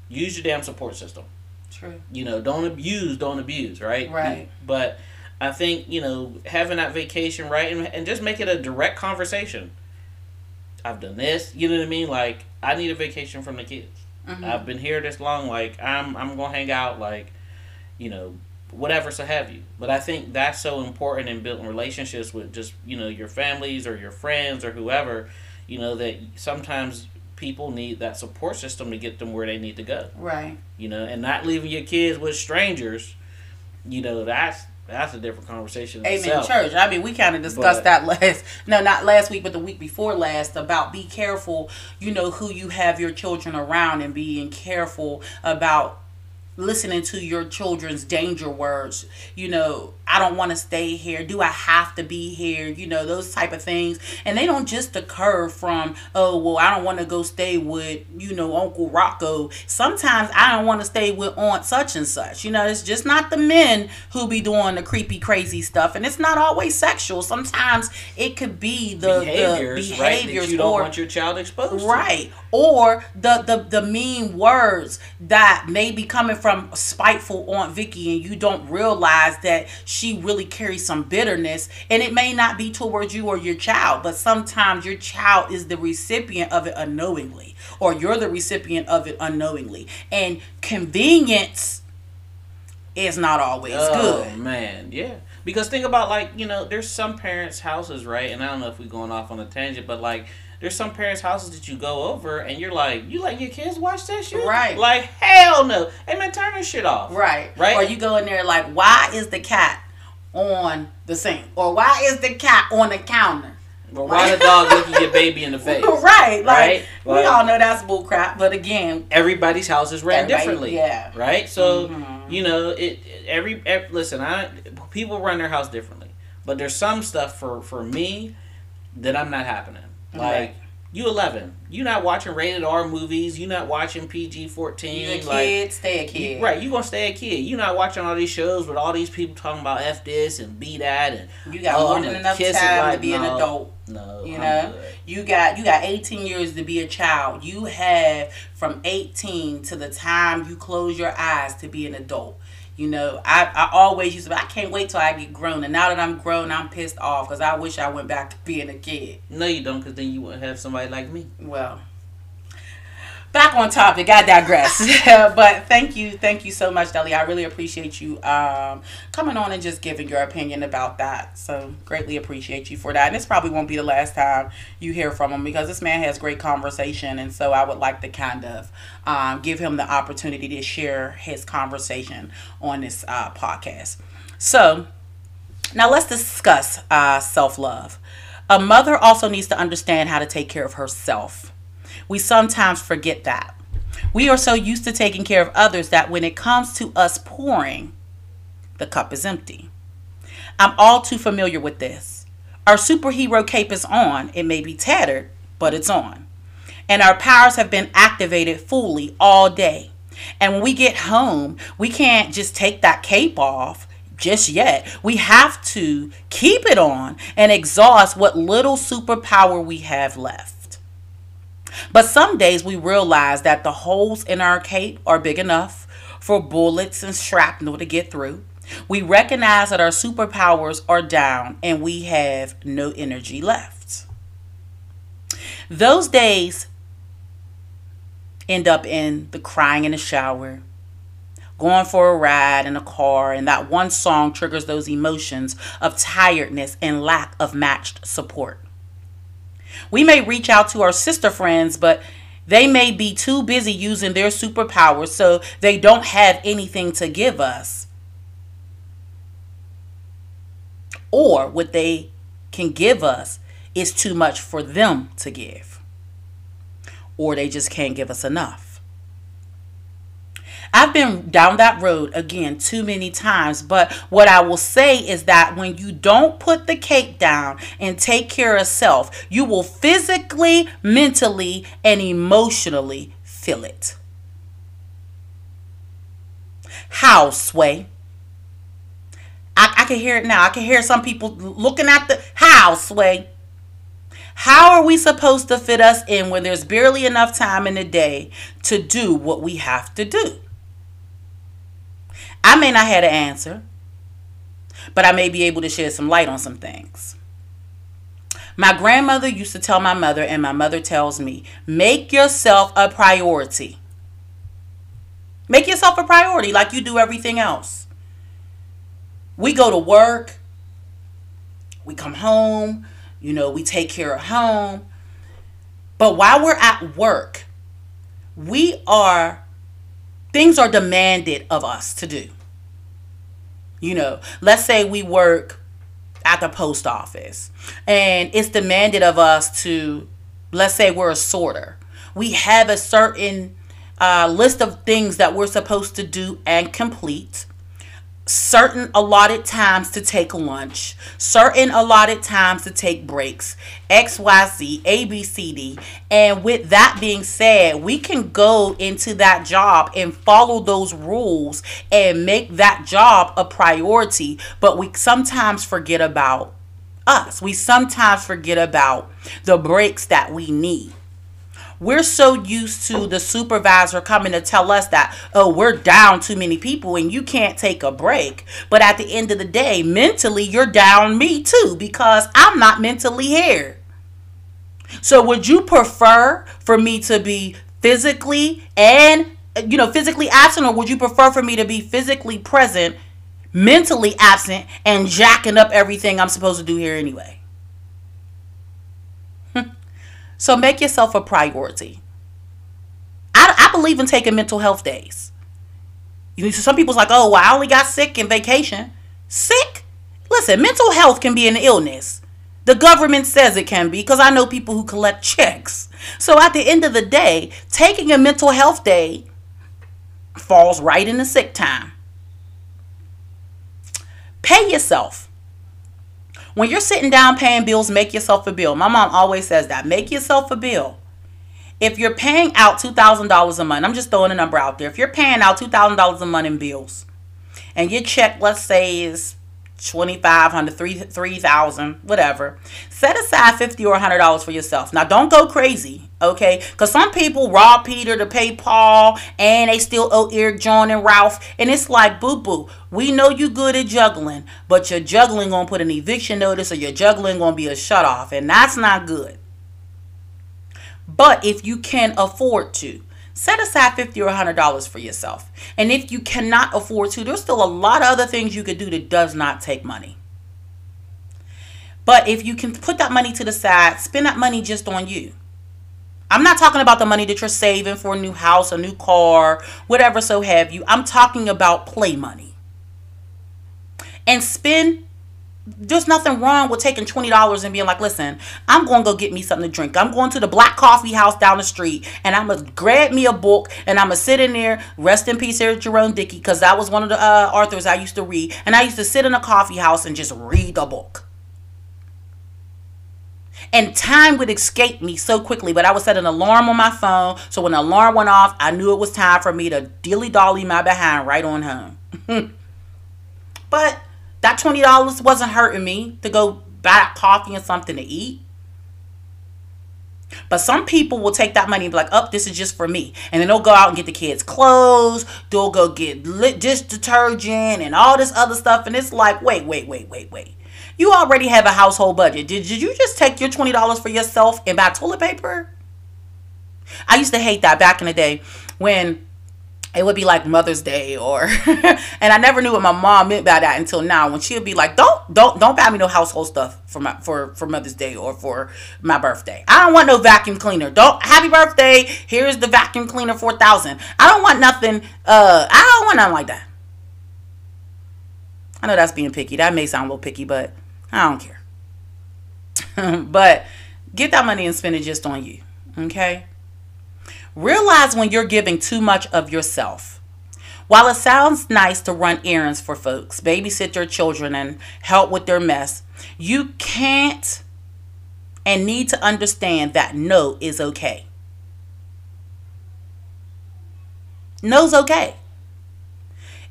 Use your damn support system. True. You know, don't abuse, don't abuse, right? Right. But I think, you know, having that vacation, right, and, and just make it a direct conversation. I've done this, you know what I mean? Like, I need a vacation from the kids. Mhm. I've been here this long, like, I'm I'm gonna hang out, like, you know, whatever so have you. But I think that's so important in building relationships with just, you know, your families or your friends or whoever, you know, that sometimes people need that support system to get them where they need to go Right. you know, and not leaving your kids with strangers, you know, that's that's a different conversation. Amen. itself. Church. I mean, we kind of discussed But- that last, no, not last week, but the week before last about be careful, you know, who you have your children around and being careful about listening to your children's danger words. You know, I don't want to stay here. Do I have to be here? You know, those type of things. And they don't just occur from, oh, well, I don't want to go stay with, you know, Uncle Rocco. Sometimes I don't want to stay with Aunt such and such. You know, it's just not the men who be doing the creepy, crazy stuff. And it's not always sexual. Sometimes it could be the behaviors, the right? behaviors That you don't or want your child exposed to. Right. Or the, the the mean words that may be coming from spiteful Aunt Vicky and you don't realize that she really carries some bitterness and it may not be towards you or your child, but sometimes your child is the recipient of it unknowingly or you're the recipient of it unknowingly. And convenience is not always Oh good. man, yeah. Because think about like you know, there's some parents' houses, right? And I don't know if we're going off on a tangent, but like there's some parents' houses that you go over and you're like, you let your kids watch that shit, Right. Like hell no, hey man, turn this shit off, Right. Right. Or you go in there like, why is the cat on the sink? Or why is the cat on the counter? But why the dog looking your baby in the face? Right. Like Right? we all know that's bull crap, but again, everybody's house is ran differently. yeah. Right. So Mhm. you know it. Every, every listen, I people run their house differently, but there's some stuff for for me that I'm not happening. Like Right. you 11, you not watching rated R movies. You're not watching PG 14. You're a like kid, stay a you- kid. right, you gonna stay a kid. You're not watching all these shows with all these people talking about f this and b that and You got Oh, more um, than gonna enough time to right be an adult. no, You I'm know? good. You got you got 18 years to be a child. You have from 18 to the time you close your eyes to be an adult. You know, I, I always used to. I can't wait till I get grown. And now that I'm grown, I'm pissed off because I wish I went back to being a kid. No, you don't, because then you wouldn't have somebody like me. Well, back on topic. I digress. but thank you, thank you so much, Deli. I really appreciate you um, coming on and just giving your opinion about that. So greatly appreciate you for that. And this probably won't be the last time you hear from him because this man has great conversation, and so I would like to kind of um, give him the opportunity to share his conversation on this uh, podcast. So. Now let's discuss uh, self love. A mother also needs to understand how to take care of herself. We sometimes forget that. We are so used to taking care of others that when it comes to us pouring, the cup is empty. I'm all too familiar with this. Our superhero cape is on. It may be tattered, but it's on. And our powers have been activated fully all day. And when we get home, we can't just take that cape off just yet. We have to keep it on and exhaust what little superpower we have left. But some days we realize that the holes in our cape are big enough for bullets and shrapnel to get through. We recognize that our superpowers are down and we have no energy left. Those days end up in the crying in the shower, going for a ride in a car, and that one song triggers those emotions of tiredness and lack of matched support. We may reach out to our sister friends, but they may be too busy using their superpowers, so they don't have anything to give us. Or what they can give us is too much for them to give. Or they just can't give us enough. I've been down that road again too many times, but what I will say is that when you don't put the cake down and take care of self, you will physically, mentally, and emotionally feel it. How, Sway? I, I can hear it now. I can hear some people looking at the how, Sway. How are we supposed to fit us in when there's barely enough time in the day to do what we have to do? I may not have an answer, but I may be able to shed some light on some things. My grandmother used to tell my mother, and my mother tells me, make yourself a priority. Make yourself a priority like you do everything else. We go to work, we come home, you know, we take care of home. But while we're at work, we are, things are demanded of us to do. You know, let's say we work at the post office and it's demanded of us to, let's say we're a sorter. We have a certain uh, list of things that we're supposed to do and complete certain allotted times to take lunch, certain allotted times to take breaks, XYZ, ABCD. And with that being said, we can go into that job and follow those rules and make that job a priority, but we sometimes forget about us. We sometimes forget about the breaks that we need. We're so used to the supervisor coming to tell us that, oh, we're down too many people and you can't take a break. But at the end of the day, mentally, you're down me too because I'm not mentally here. So would you prefer for me to be physically and you know physically absent or would you prefer for me to be physically present mentally absent and jacking up everything I'm supposed to do here anyway so make yourself a priority. I, I believe in taking mental health days. You know, some people's like, oh, well, I only got sick in vacation. Sick? Listen, mental health can be an illness. The government says it can be because I know people who collect checks. So at the end of the day, taking a mental health day falls right in the sick time. Pay yourself. When you're sitting down paying bills, make yourself a bill. My mom always says that. Make yourself a bill. If you're paying out $2,000 a month, I'm just throwing a number out there. If you're paying out $2,000 a month in bills and your check, let's say, is 2500 3000 whatever set aside 50 or 100 dollars for yourself now don't go crazy okay? Because some people rob peter to pay paul and they still owe eric john and ralph and it's like boo boo we know you good at juggling but your juggling gonna put an eviction notice or your juggling gonna be a shut off and that's not good. But if you can afford to set aside 50 or 100 dollars for yourself and if you cannot afford to there's still a lot of other things you could do that does not take money. But if you can put that money to the side spend that money just on you i'm not talking about the money that you're saving for a new house a new car whatever so have you i'm talking about play money and spend there's nothing wrong with taking $20 and being like, listen, I'm going to go get me something to drink. I'm going to the black coffee house down the street and I'm going to grab me a book and I'm going to sit in there. Rest in peace, Eric Jerome Dickey, because that was one of the uh, authors I used to read. And I used to sit in a coffee house and just read a book. And time would escape me so quickly, but I would set an alarm on my phone. So when the alarm went off, I knew it was time for me to dilly dolly my behind right on home. but that $20 wasn't hurting me to go buy coffee and something to eat. But some people will take that money and be like, oh, this is just for me. And then they'll go out and get the kids' clothes. They'll go get dish detergent and all this other stuff. And it's like, wait, wait, wait, wait, wait. You already have a household budget. Did, did you just take your $20 for yourself and buy toilet paper? I used to hate that back in the day when it would be like Mother's Day or and I never knew what my mom meant by that until now when she would be like, Don't don't don't buy me no household stuff for my for, for Mother's Day or for my birthday. I don't want no vacuum cleaner. Don't happy birthday. Here's the vacuum cleaner four thousand. I don't want nothing uh I don't want nothing like that. I know that's being picky. That may sound a little picky, but I don't care. but get that money and spend it just on you. Okay? Realize when you're giving too much of yourself. While it sounds nice to run errands for folks, babysit their children, and help with their mess, you can't and need to understand that no is okay. No's okay.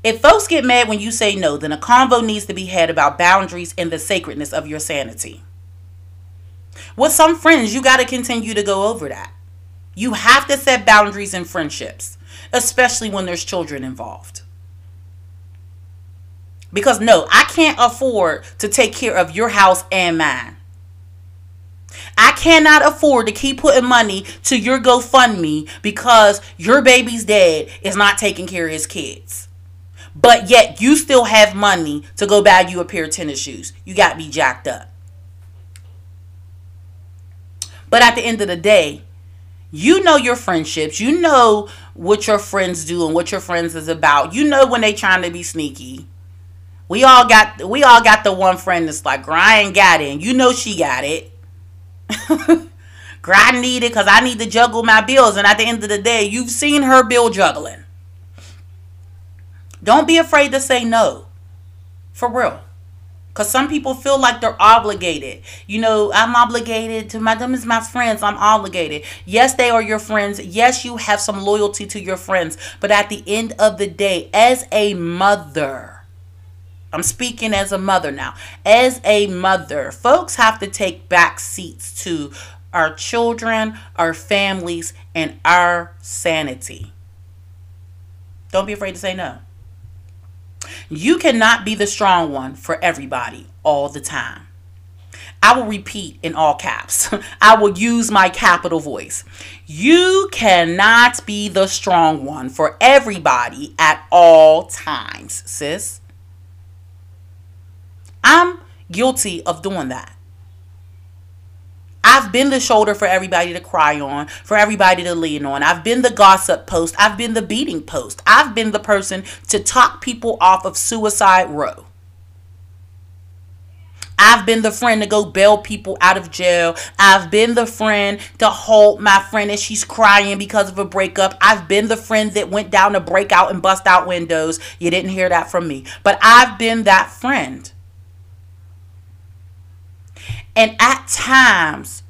If folks get mad when you say no, then a convo needs to be had about boundaries and the sacredness of your sanity. With some friends, you got to continue to go over that. You have to set boundaries in friendships, especially when there's children involved. Because no, I can't afford to take care of your house and mine. I cannot afford to keep putting money to your GoFundMe because your baby's dad is not taking care of his kids. But yet you still have money to go buy you a pair of tennis shoes. You got me jacked up. But at the end of the day, you know your friendships. You know what your friends do and what your friends is about. You know when they trying to be sneaky. We all got we all got the one friend that's like, Ryan got it, and you know she got it. I need it because I need to juggle my bills. And at the end of the day, you've seen her bill juggling. Don't be afraid to say no. For real. Because some people feel like they're obligated. You know, I'm obligated to my, them is my friends. I'm obligated. Yes, they are your friends. Yes, you have some loyalty to your friends. But at the end of the day, as a mother, I'm speaking as a mother now. As a mother, folks have to take back seats to our children, our families, and our sanity. Don't be afraid to say no. You cannot be the strong one for everybody all the time. I will repeat in all caps. I will use my capital voice. You cannot be the strong one for everybody at all times, sis. I'm guilty of doing that. I've been the shoulder for everybody to cry on, for everybody to lean on. I've been the gossip post. I've been the beating post. I've been the person to talk people off of suicide row. I've been the friend to go bail people out of jail. I've been the friend to hold my friend as she's crying because of a breakup. I've been the friend that went down to break out and bust out windows. You didn't hear that from me. But I've been that friend. And at times,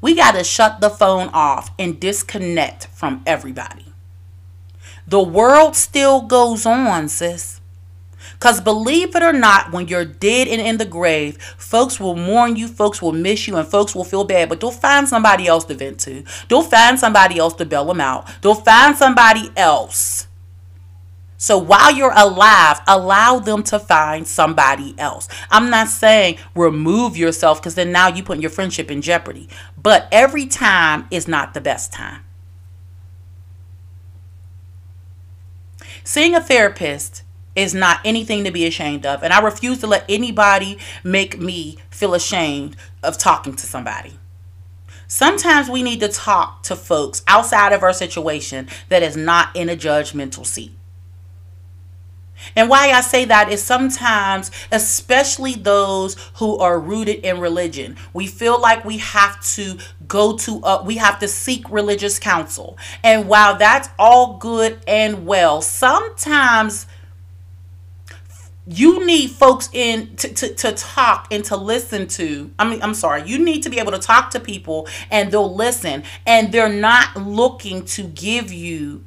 we got to shut the phone off and disconnect from everybody. The world still goes on, sis. Because believe it or not, when you're dead and in the grave, folks will mourn you, folks will miss you, and folks will feel bad. But they'll find somebody else to vent to. They'll find somebody else to bail them out. They'll find somebody else so while you're alive, allow them to find somebody else. I'm not saying remove yourself because then now you put your friendship in jeopardy. But every time is not the best time. Seeing a therapist is not anything to be ashamed of. And I refuse to let anybody make me feel ashamed of talking to somebody. Sometimes we need to talk to folks outside of our situation that is not in a judgmental seat. And why I say that is sometimes, especially those who are rooted in religion, we feel like we have to go to, uh, we have to seek religious counsel. And while that's all good and well, sometimes you need folks in to, to, to talk and to listen to i mean i'm sorry you need to be able to talk to people and they'll listen and they're not looking to give you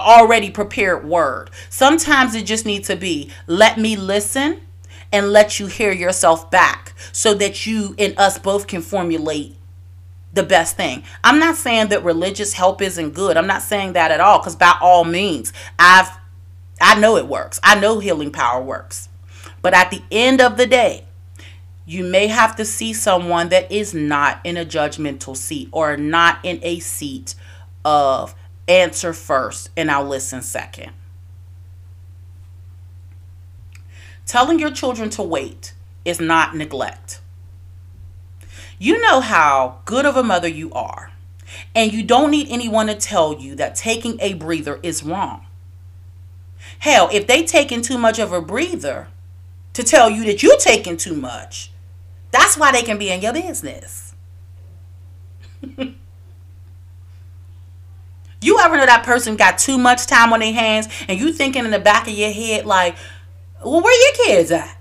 already prepared word. Sometimes it just needs to be let me listen and let you hear yourself back so that you and us both can formulate the best thing. I'm not saying that religious help isn't good. I'm not saying that at all cuz by all means, I've I know it works. I know healing power works. But at the end of the day, you may have to see someone that is not in a judgmental seat or not in a seat of answer first and I'll listen second. Telling your children to wait is not neglect. You know how good of a mother you are, and you don't need anyone to tell you that taking a breather is wrong. Hell, if they taking too much of a breather to tell you that you're taking too much, that's why they can be in your business. You ever know that person got too much time on their hands and you thinking in the back of your head like, well, where your kids at?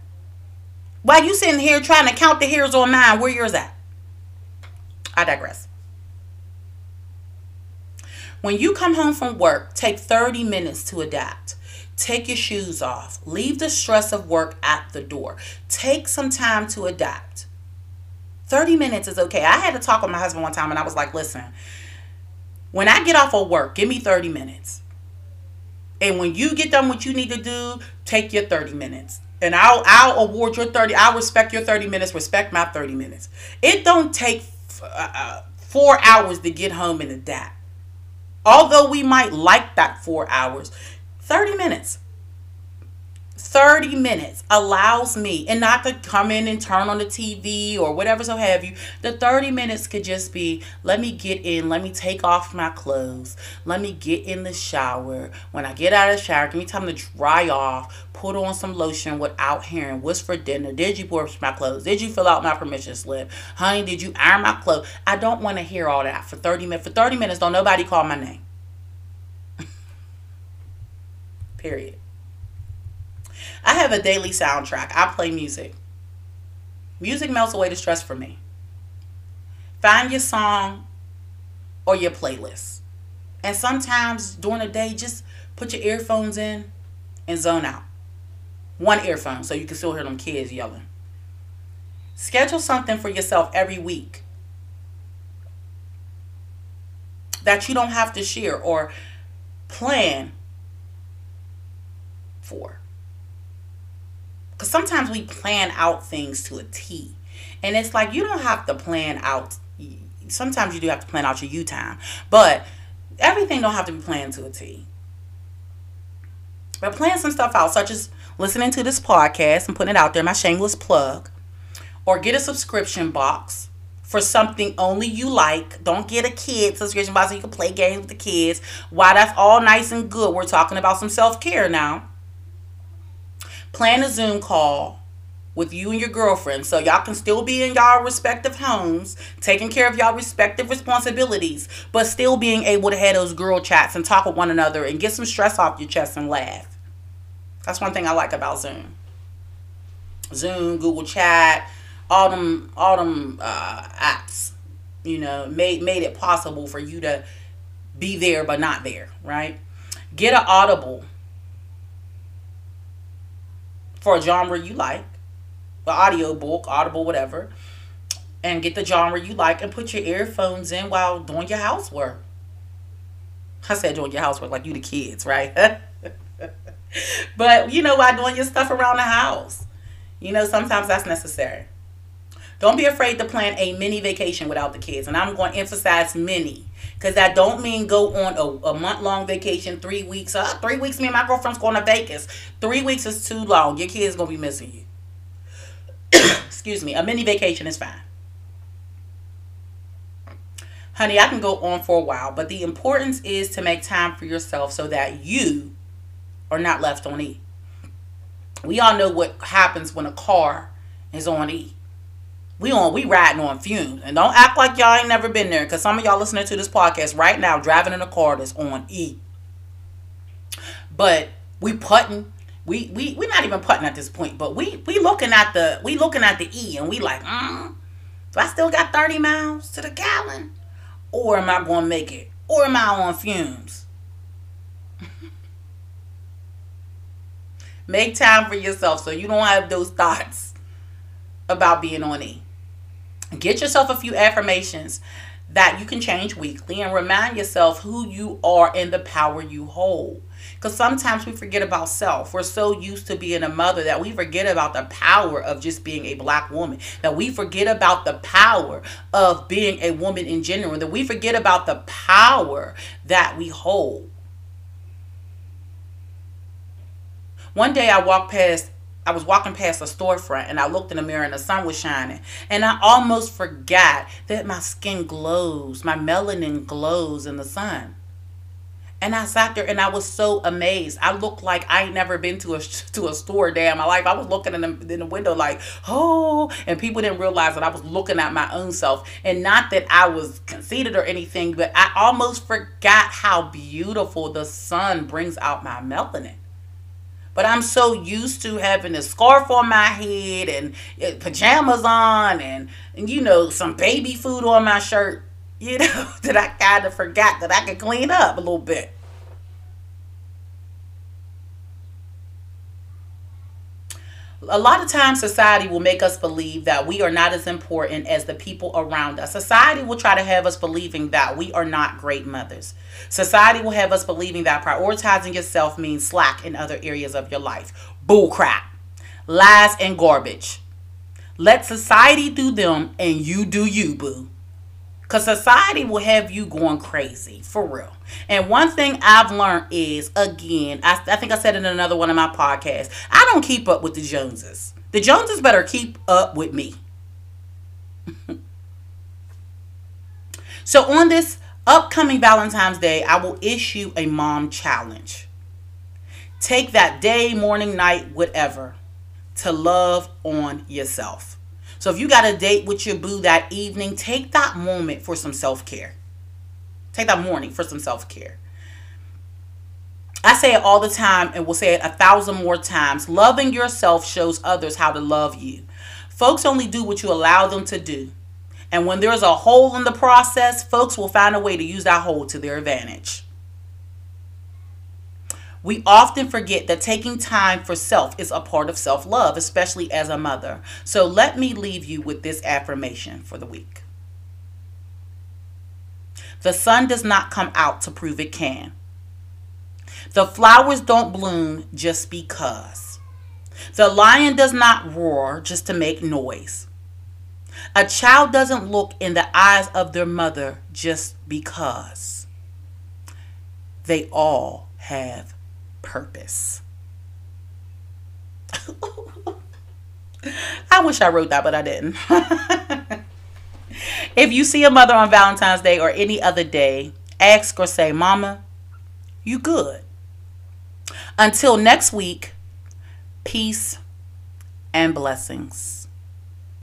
While you sitting here trying to count the hairs on mine, where yours at? I digress. When you come home from work, take 30 minutes to adapt. Take your shoes off. Leave the stress of work at the door. Take some time to adapt. 30 minutes is okay. I had to talk with my husband one time and I was like, listen, when I get off of work, give me 30 minutes. And when you get done what you need to do, take your 30 minutes. And I'll I'll award your 30. I'll respect your 30 minutes, respect my 30 minutes. It don't take uh, uh, 4 hours to get home and adapt. Although we might like that 4 hours, 30 minutes. 30 minutes allows me, and not to come in and turn on the TV or whatever so have you. The 30 minutes could just be let me get in, let me take off my clothes, let me get in the shower. When I get out of the shower, give me time to dry off, put on some lotion without hearing what's for dinner. Did you wash my clothes? Did you fill out my permission slip? Honey, did you iron my clothes? I don't want to hear all that for 30 minutes. For 30 minutes, don't nobody call my name. Period. I have a daily soundtrack. I play music. Music melts away the stress for me. Find your song or your playlist. And sometimes during the day, just put your earphones in and zone out. One earphone so you can still hear them kids yelling. Schedule something for yourself every week that you don't have to share or plan for. Because sometimes we plan out things to a T. And it's like you don't have to plan out. Sometimes you do have to plan out your U time. But everything don't have to be planned to a T. But plan some stuff out, such as listening to this podcast and putting it out there, my shameless plug. Or get a subscription box for something only you like. Don't get a kid subscription box so you can play games with the kids. Why that's all nice and good. We're talking about some self care now plan a Zoom call with you and your girlfriend so y'all can still be in y'all respective homes, taking care of y'all respective responsibilities, but still being able to have those girl chats and talk with one another and get some stress off your chest and laugh. That's one thing I like about Zoom. Zoom, Google Chat, all them all them uh, apps, you know, made made it possible for you to be there but not there, right? Get an Audible for a genre you like, the audio book, Audible, whatever, and get the genre you like and put your earphones in while doing your housework. I said doing your housework like you the kids, right? but you know, while doing your stuff around the house. You know, sometimes that's necessary. Don't be afraid to plan a mini vacation without the kids. And I'm going to emphasize mini because that don't mean go on a, a month long vacation, three weeks. Uh, three weeks, me and my girlfriend's going to Vegas. Three weeks is too long. Your kid's going to be missing you. Excuse me. A mini vacation is fine. Honey, I can go on for a while, but the importance is to make time for yourself so that you are not left on E. We all know what happens when a car is on E we on we riding on fumes. And don't act like y'all ain't never been there because some of y'all listening to this podcast right now driving in a car that's on e. But we putting we we we not even putting at this point but we we looking at the we looking at the e and we like mm, do i still got 30 miles to the gallon? Or am i gonna make it? Or am i on fumes? Make time for yourself so you don't have those thoughts about being on e Get yourself a few affirmations that you can change weekly and remind yourself who you are and the power you hold. Because sometimes we forget about self. We're so used to being a mother that we forget about the power of just being a black woman. That we forget about the power of being a woman in general. That we forget about the power that we hold. One day I walked past I was walking past a storefront and I looked in the mirror and the sun was shining. And I almost forgot that my skin glows, my melanin glows in the sun. And I sat there and I was so amazed. I looked like I ain't never been to a to a store day in my life. I was looking in the, in the window like, oh, and people didn't realize that I was looking at my own self. And not that I was conceited or anything, but I almost forgot how beautiful the sun brings out my melanin. But I'm so used to having a scarf on my head and uh, pajamas on and, and you know, some baby food on my shirt, you know, that I kind of forgot that I could clean up a little bit. A lot of times society will make us believe that we are not as important as the people around us. Society will try to have us believing that we are not great mothers. Society will have us believing that prioritizing yourself means slack in other areas of your life. Bull crap. Lies and garbage. Let society do them and you do you, boo. Because society will have you going crazy, for real. And one thing I've learned is, again, I, I think I said in another one of my podcasts, I don't keep up with the Joneses. The Joneses better keep up with me. so on this upcoming Valentine's Day, I will issue a mom challenge. Take that day, morning, night, whatever, to love on yourself. So if you got a date with your boo that evening, take that moment for some self care. Take that morning for some self care. I say it all the time and will say it a thousand more times. Loving yourself shows others how to love you. Folks only do what you allow them to do. And when there's a hole in the process, folks will find a way to use that hole to their advantage. We often forget that taking time for self is a part of self love, especially as a mother. So let me leave you with this affirmation for the week. The sun does not come out to prove it can. The flowers don't bloom just because. The lion does not roar just to make noise. A child doesn't look in the eyes of their mother just because. They all have purpose. I wish I wrote that, but I didn't. if you see a mother on Valentine's Day or any other day, ask or say, Mama, you good. Until next week, peace and blessings.